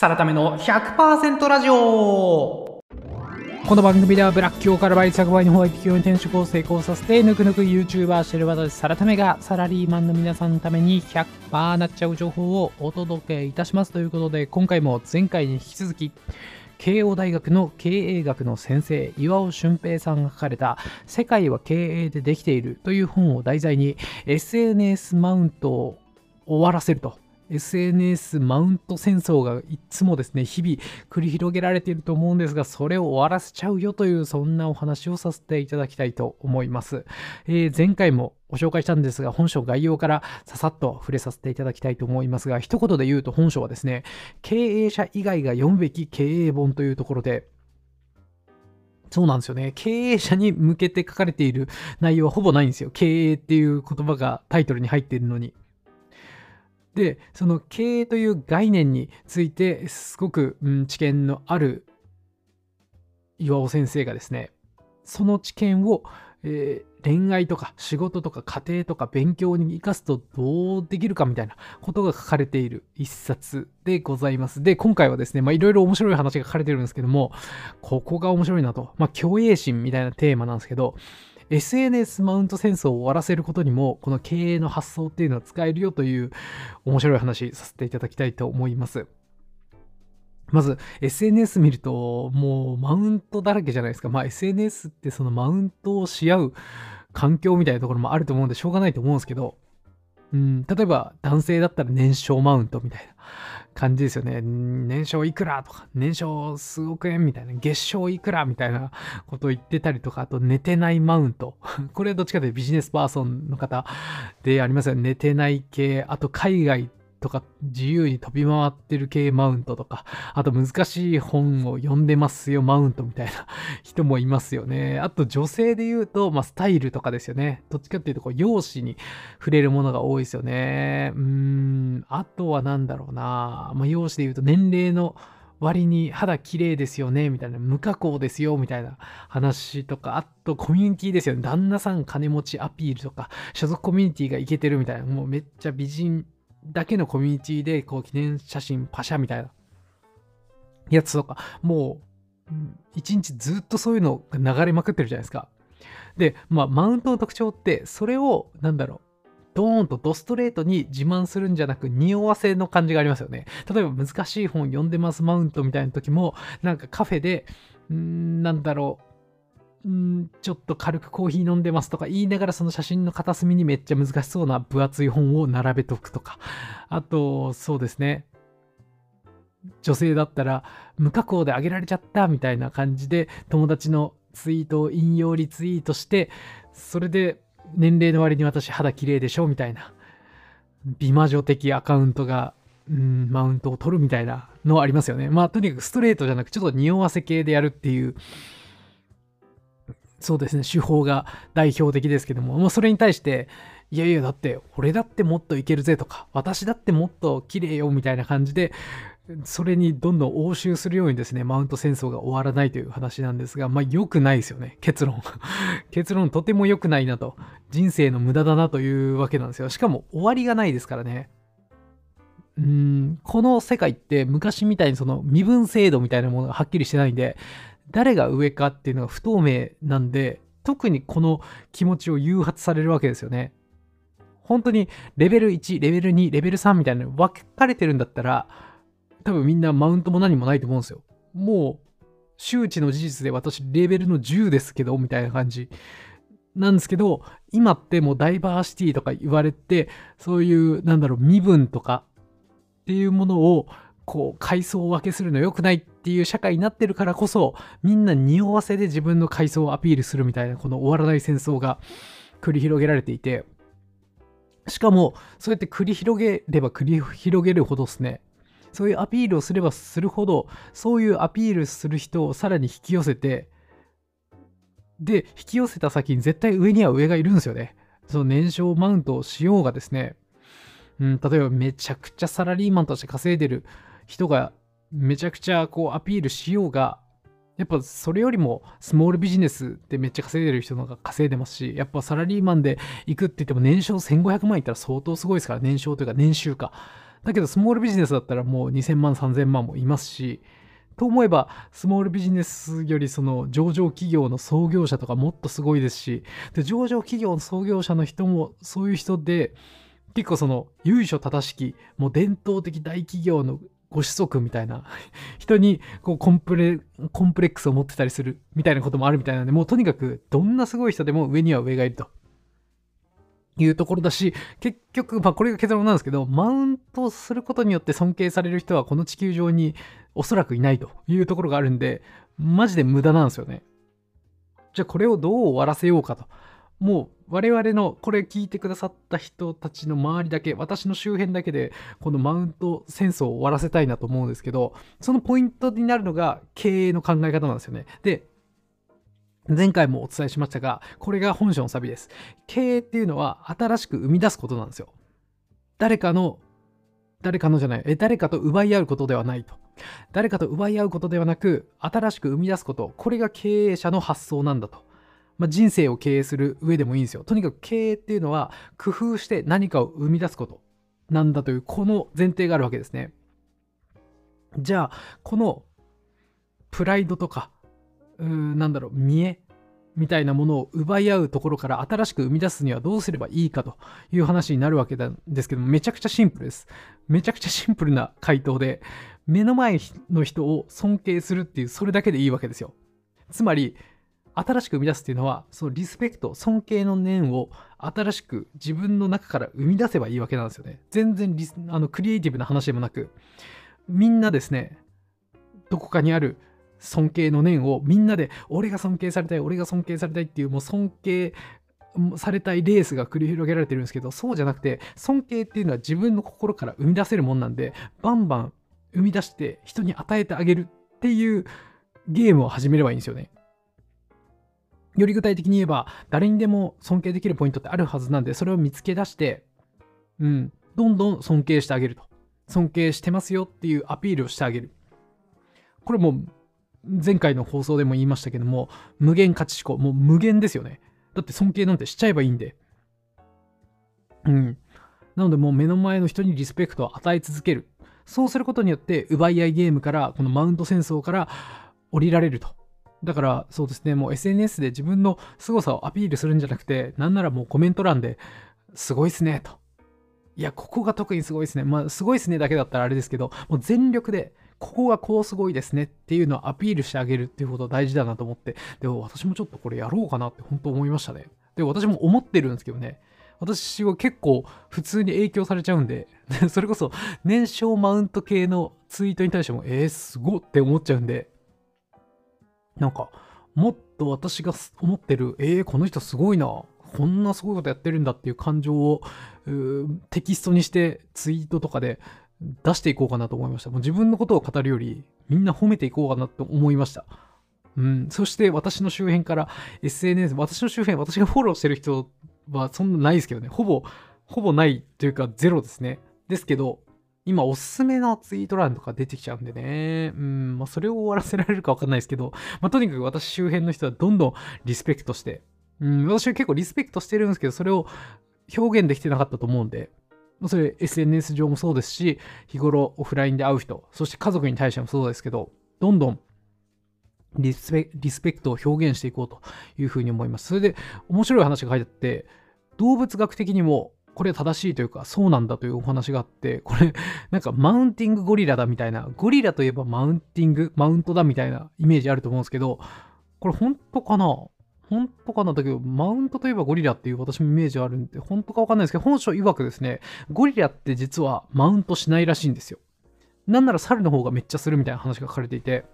サラタメの100%ラジオ。この番組ではブラック企業から倍率100倍のホワイト企業に転職を成功させてぬくぬく YouTuber してる私サラタメがサラリーマンの皆さんのために100%なっちゃう情報をお届けいたします。ということで今回も前回に引き続き慶応大学の経営学の先生岩尾俊平さんが書かれた「世界は経営でできている」という本を題材に SNS マウントを終わらせると。SNS マウント戦争がいつもですね、日々繰り広げられていると思うんですが、それを終わらせちゃうよという、そんなお話をさせていただきたいと思います。えー、前回もご紹介したんですが、本書概要からささっと触れさせていただきたいと思いますが、一言で言うと本書はですね、経営者以外が読むべき経営本というところで、そうなんですよね。経営者に向けて書かれている内容はほぼないんですよ。経営っていう言葉がタイトルに入っているのに。でその経営という概念についてすごく、うん、知見のある岩尾先生がですねその知見を、えー、恋愛とか仕事とか家庭とか勉強に生かすとどうできるかみたいなことが書かれている一冊でございます。で、今回はですね、まあいろいろ面白い話が書かれてるんですけども、ここが面白いなと、まあ共栄心みたいなテーマなんですけど、SNS マウント戦争を終わらせることにも、この経営の発想っていうのは使えるよという面白い話させていただきたいと思います。まず SNS 見るともうマウントだらけじゃないですか。まあ SNS ってそのマウントをし合う環境みたいなところもあると思うんでしょうがないと思うんですけど、うん、例えば男性だったら年商マウントみたいな。感じですよね。年商いくらとか、年商数億円みたいな、月賞いくらみたいな ことを言ってたりとか、あと寝てないマウント。これどっちかというとビジネスパーソンの方でありますよね。寝てない系、あと海外とか自由に飛び回ってる系マウントとか、あと難しい本を読んでますよマウントみたいな 人もいますよね。あと女性で言うと、まあ、スタイルとかですよね。どっちかっていうとこう容姿に触れるものが多いですよね。うーん、あとは何だろうな。まあ、容姿で言うと年齢の割に肌綺麗ですよね。みたいな。無加工ですよ。みたいな。話とか。あとコミュニティですよね。旦那さん金持ちアピールとか。所属コミュニティがいけてるみたいな。もうめっちゃ美人だけのコミュニティでこう記念写真パシャみたいなやつとか、もう一日ずっとそういうのが流れまくってるじゃないですか。で、まあ、マウントの特徴って、それを、なんだろう、ドーンとドストレートに自慢するんじゃなく、匂わせの感じがありますよね。例えば難しい本読んでますマウントみたいな時も、なんかカフェで、んなんだろう、うんちょっと軽くコーヒー飲んでますとか言いながらその写真の片隅にめっちゃ難しそうな分厚い本を並べとくとか。あとそうですね。女性だったら無加工であげられちゃったみたいな感じで友達のツイートを引用リツイートしてそれで年齢の割に私肌綺麗でしょみたいな。美魔女的アカウントがうんマウントを取るみたいなのありますよね。まあとにかくストレートじゃなくちょっと匂わせ系でやるっていうそうですね、手法が代表的ですけども、もうそれに対して、いやいや、だって、俺だってもっといけるぜとか、私だってもっと綺麗よみたいな感じで、それにどんどん応酬するようにですね、マウント戦争が終わらないという話なんですが、まあ良くないですよね、結論。結論とても良くないなと。人生の無駄だなというわけなんですよ。しかも終わりがないですからね。うん、この世界って昔みたいにその身分制度みたいなものがはっきりしてないんで、誰が上かっていうのが不透明なんで、特にこの気持ちを誘発されるわけですよね。本当にレベル1、レベル2、レベル3みたいなの分かれてるんだったら、多分みんなマウントも何もないと思うんですよ。もう、周知の事実で私レベルの10ですけど、みたいな感じ。なんですけど、今ってもうダイバーシティとか言われて、そういう、なんだろう、身分とかっていうものをこう階層分けするの良くないっていう社会になってるからこそみんな匂わせで自分の階層をアピールするみたいなこの終わらない戦争が繰り広げられていて。しかもそうやって繰り広げれば繰り広げるほどですねそういうアピールをすればするほどそういうアピールする人をさらに引き寄せてで引き寄せた先に絶対上には上がいるんですよね。その燃焼マウントをしようがですねうん、例えばめちゃくちゃサラリーマンとして稼いでる人がめちゃくちゃこうアピールしようが、やっぱそれよりもスモールビジネスでめっちゃ稼いでる人の方が稼いでますし、やっぱサラリーマンで行くって言っても年商1500万いったら相当すごいですから、年商というか年収か。だけどスモールビジネスだったらもう2000万3000万もいますしと思えばスモールビジネスよりその上場企業の創業者とかもっとすごいですしで上場企業の創業者の人もそういう人で結構その由緒正しきもう伝統的大企業のご子息みたいな人にこうコンプレコンプレックスを持ってたりするみたいなこともあるみたいなんでもうとにかくどんなすごい人でも上には上がいると。いうところだし結局まあこれが結論なんですけどマウントすることによって尊敬される人はこの地球上におそらくいないというところがあるんでマジで無駄なんですよね。じゃあこれをどう終わらせようかと。もう我々のこれ聞いてくださった人たちの周りだけ私の周辺だけでこのマウント戦争を終わらせたいなと思うんですけどそのポイントになるのが経営の考え方なんですよね。で前回もお伝えしましたがこれが本書のサビです。経営っていうのは新しく生み出すことなんですよ。誰かの誰かのじゃない。え誰かと奪い合うことではないと。誰かと奪い合うことではなく新しく生み出すこと。これが経営者の発想なんだと。まあ、人生を経営する上でもいいんですよ。とにかく経営っていうのは工夫して何かを生み出すことなんだというこの前提があるわけですね。じゃあこのプライドとかうーなんだろう見栄みたいなものを奪い合うところから新しく生み出すにはどうすればいいかという話になるわけなんですけどめちゃくちゃシンプルです。めちゃくちゃシンプルな回答で目の前の人を尊敬するっていうそれだけでいいわけですよ。つまり新しく生み出すっていうのはそのリスペクト尊敬の念を新しく自分の中から生み出せばいいわけなんですよね。全然リスあのクリエイティブな話でもなくみんなですねどこかにある尊敬の念をみんなで俺が尊敬されたい俺が尊敬されたいっていうもう尊敬されたいレースが繰り広げられてるんですけどそうじゃなくて尊敬っていうのは自分の心から生み出せるもんなんでバンバン生み出して人に与えてあげるっていうゲームを始めればいいんですよね。より具体的に言えば、誰にでも尊敬できるポイントってあるはずなんで、それを見つけ出して、うん、どんどん尊敬してあげると。尊敬してますよっていうアピールをしてあげる。これもう、前回の放送でも言いましたけども、無限価値思考、もう無限ですよね。だって尊敬なんてしちゃえばいいんで。うん。なのでもう目の前の人にリスペクトを与え続ける。そうすることによって、奪い合いゲームから、このマウント戦争から降りられると。だからそうですね、もう SNS で自分の凄さをアピールするんじゃなくて、なんならもうコメント欄で、すごいっすね、と。いや、ここが特にすごいですね。まあ、すごいっすねだけだったらあれですけど、もう全力で、ここがこうすごいですねっていうのをアピールしてあげるっていうこと大事だなと思って、でも私もちょっとこれやろうかなって本当思いましたね。で、私も思ってるんですけどね。私は結構普通に影響されちゃうんで、それこそ年少マウント系のツイートに対しても、えー、すごって思っちゃうんで、なんかもっと私が思ってるえー、この人すごいなこんなすごいことやってるんだっていう感情をテキストにしてツイートとかで出していこうかなと思いました。もう自分のことを語るよりみんな褒めていこうかなと思いました。うん、そして私の周辺から SNS、私の周辺、私がフォローしてる人はそんなないですけどね、ほぼ、ほぼないというかゼロですね。ですけど、今おすすめのツイート欄とか出てきちゃうんでね。うん、まあ、それを終わらせられるかわかんないですけど、まあ、とにかく私周辺の人はどんどんリスペクトして、うん、私は結構リスペクトしてるんですけど、それを表現できてなかったと思うんで、それ SNS 上もそうですし、日頃オフラインで会う人、そして家族に対してもそうですけど、どんどんリスペリスペクトを表現していこうというふうに思います。それで面白い話が書いてあって、動物学的にもこれ正しいというか、そうなんだというお話があって、これ、なんかマウンティングゴリラだみたいな、ゴリラといえばマウンティング、マウントだみたいなイメージあると思うんですけど、これ本当かな？本当かな？だけど、マウントといえばゴリラっていう私もイメージあるんで、本当かわかんないですけど、本書曰くですね、ゴリラって実はマウントしないらしいんですよ。なんなら猿の方がめっちゃするみたいな話が書かれていて、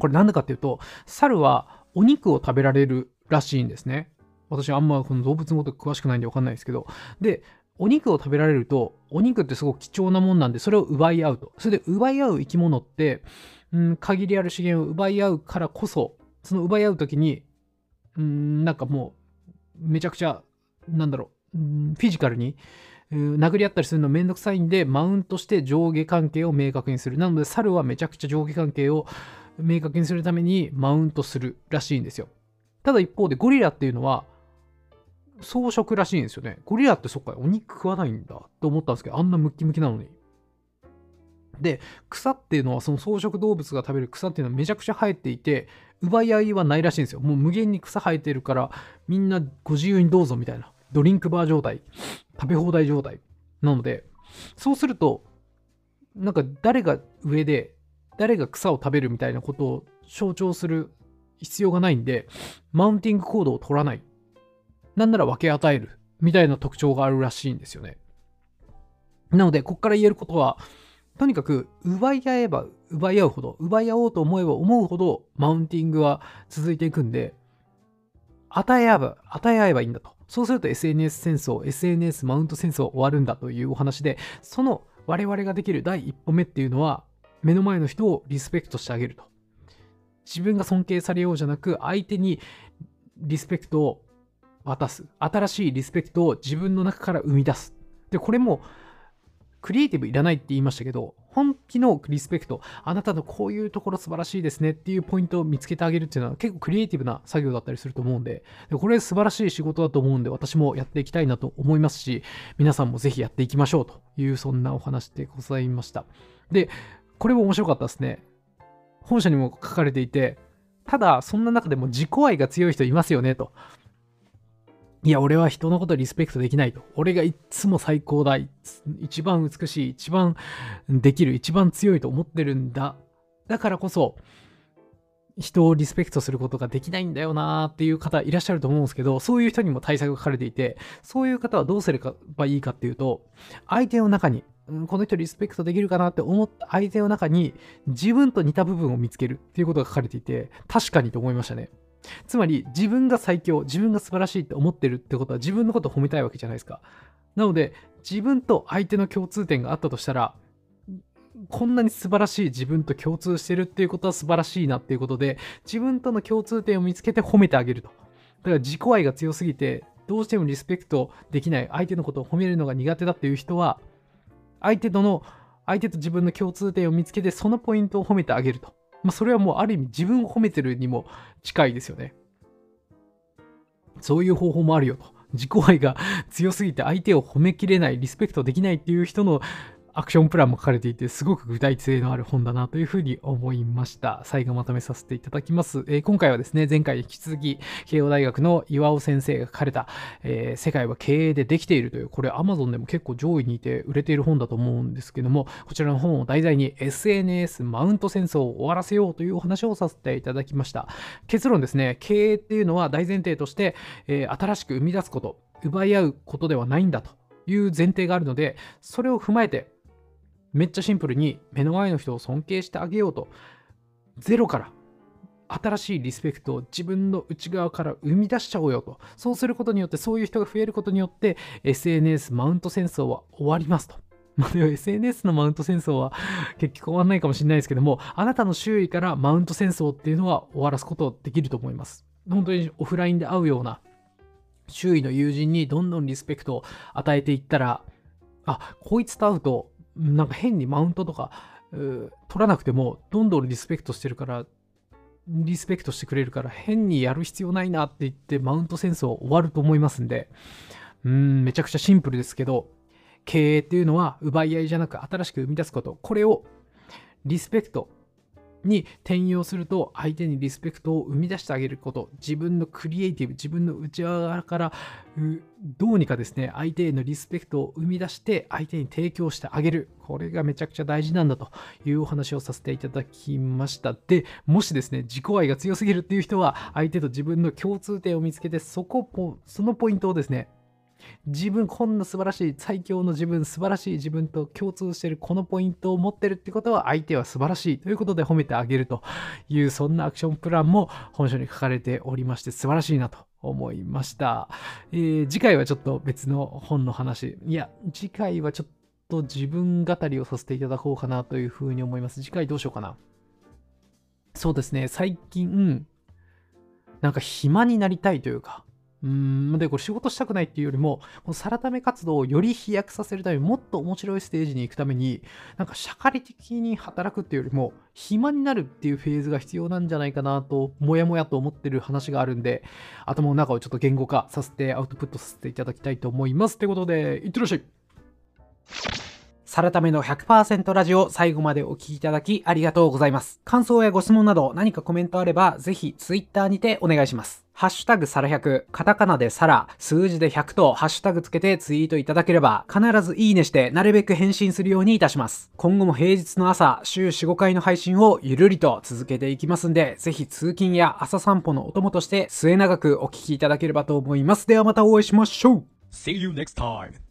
これなんでかっていうと、猿はお肉を食べられるらしいんですね。私あんまこの動物のこと詳しくないんでわかんないですけど。で、お肉を食べられると、お肉ってすごく貴重なもんなんで、それを奪い合うと。それで奪い合う生き物って、うん、限りある資源を奪い合うからこそ、その奪い合う時に、うん、なんかもう、めちゃくちゃ、なんだろう、うん、フィジカルに、殴り合ったりするのめんどくさいんで、マウントして上下関係を明確にする。なので、猿はめちゃくちゃ上下関係を明確にするためにマウントするらしいんですよ。ただ一方で、ゴリラっていうのは、草食らしいんですよね。ゴリラってそっか、お肉食わないんだと思ったんですけど、あんなムッキムキなのに。で、草っていうのは、その草食動物が食べる草っていうのはめちゃくちゃ生えていて、奪い合いはないらしいんですよ。もう無限に草生えてるから、みんなご自由にどうぞみたいな。ドリンクバー状態、食べ放題状態。なので、そうすると、なんか誰が上で、誰が草を食べるみたいなことを象徴する必要がないんで、マウンティングコードを取らない。なんなら分け与える。みたいな特徴があるらしいんですよね。なので、ここから言えることは、とにかく奪い合えば奪い合うほど、奪い合おうと思えば思うほどマウンティングは続いていくんで、与え合えば、与え合えばいいんだと。そうすると SNS 戦争、SNS マウント戦争終わるんだというお話で、その我々ができる第一歩目っていうのは、目の前の人をリスペクトしてあげると。自分が尊敬されようじゃなく、相手にリスペクトを渡す。新しいリスペクトを自分の中から生み出す。で、これも、クリエイティブいらないって言いましたけど、本気のリスペクト、あなたのこういうところ素晴らしいですねっていうポイントを見つけてあげるっていうのは結構クリエイティブな作業だったりすると思うんで、でこれ素晴らしい仕事だと思うんで、私もやっていきたいなと思いますし、皆さんもぜひやっていきましょうという、そんなお話でございました。で、これも面白かったですね。本書にも書かれていて、ただ、そんな中でも自己愛が強い人いますよね、と。いや、俺は人のことリスペクトできないと。俺がいつも最高だ。一番美しい、一番できる、一番強いと思ってるんだ。だからこそ、人をリスペクトすることができないんだよなーっていう方いらっしゃると思うんですけど、そういう人にも対策が書かれていて、そういう方はどうすればいいかっていうと、相手の中にこの人リスペクトできるかなって思った相手の中に自分と似た部分を見つけるっていうことが書かれていて、確かにと思いましたね。つまり自分が最強、自分が素晴らしいって思ってるってことは自分のことを褒めたいわけじゃないですか。なので自分と相手の共通点があったとしたら、こんなに素晴らしい自分と共通してるっていうことは素晴らしいなっていうことで、自分との共通点を見つけて褒めてあげると。だから自己愛が強すぎて、どうしてもリスペクトできない、相手のことを褒めるのが苦手だっていう人は、相手との、相手と自分の共通点を見つけて、そのポイントを褒めてあげると。まあ、それはもうある意味自分を褒めてるにも近いですよね。そういう方法もあるよと。自己愛が強すぎて相手を褒めきれない、リスペクトできないっていう人のアクションプランも書かれていて、すごく具体性のある本だなというふうに思いました。最後まとめさせていただきます。えー、今回はですね、前回引き続き、慶応大学の岩尾先生が書かれた、えー、世界は経営でできているという、これ Amazon でも結構上位にいて売れている本だと思うんですけども、こちらの本を題材に SNS マウント戦争を終わらせようというお話をさせていただきました。結論ですね、経営っていうのは大前提として、えー、新しく生み出すこと、奪い合うことではないんだという前提があるので、それを踏まえて、めっちゃシンプルに目の前の人を尊敬してあげようと、ゼロから新しいリスペクトを自分の内側から生み出しちゃおうよと。そうすることによって、そういう人が増えることによって、SNS マウント戦争は終わりますと。まあ、SNS のマウント戦争は結局終わんないかもしれないですけども、あなたの周囲からマウント戦争っていうのは終わらすことできると思います。本当にオフラインで会うような周囲の友人にどんどんリスペクトを与えていったら、あ、こいつと会うとなんか変にマウントとか取らなくても、どんどんリスペクトしてるから、リスペクトしてくれるから、変にやる必要ないなって言って、マウント戦争終わると思いますんで、うん、めちゃくちゃシンプルですけど、経営っていうのは奪い合いじゃなく新しく生み出すこと、これをリスペクトに転用すると相手にリスペクトを生み出してあげること自分のクリエイティブ自分の内側からどうにかですね相手へのリスペクトを生み出して相手に提供してあげる。これがめちゃくちゃ大事なんだというお話をさせていただきました。でもしですね自己愛が強すぎるっていう人は相手と自分の共通点を見つけてそこそのポイントをですね自分こんな素晴らしい最強の自分素晴らしい自分と共通してるこのポイントを持ってるってことは相手は素晴らしいということで褒めてあげるというそんなアクションプランも本書に書かれておりまして素晴らしいなと思いました、えー、次回はちょっと別の本の話。いや次回はちょっと自分語りをさせていただこうかなというふうに思います。次回どうしようかな。そうですね。最近なんか暇になりたいというかうん、で、これ仕事したくないっていうよりも、このサラタメ活動をより飛躍させるためにもっと面白いステージに行くために、なんか社会的に働くっていうよりも、暇になるっていうフェーズが必要なんじゃないかなと、もやもやと思ってる話があるんで、頭の中をちょっと言語化させて、アウトプットさせていただきたいと思います。ってことで、いってらっしゃいサラタメの100%ラジオ最後までお聞きいただきありがとうございます。感想やご質問など何かコメントあればぜひツイッターにてお願いします。ハッシュタグサラ100、カタカナでサラ、数字で100とハッシュタグつけてツイートいただければ必ずいいねしてなるべく返信するようにいたします。今後も平日の朝、週4、5回の配信をゆるりと続けていきますんで、ぜひ通勤や朝散歩のお供として末永くお聞きいただければと思います。ではまたお会いしましょう See you next time.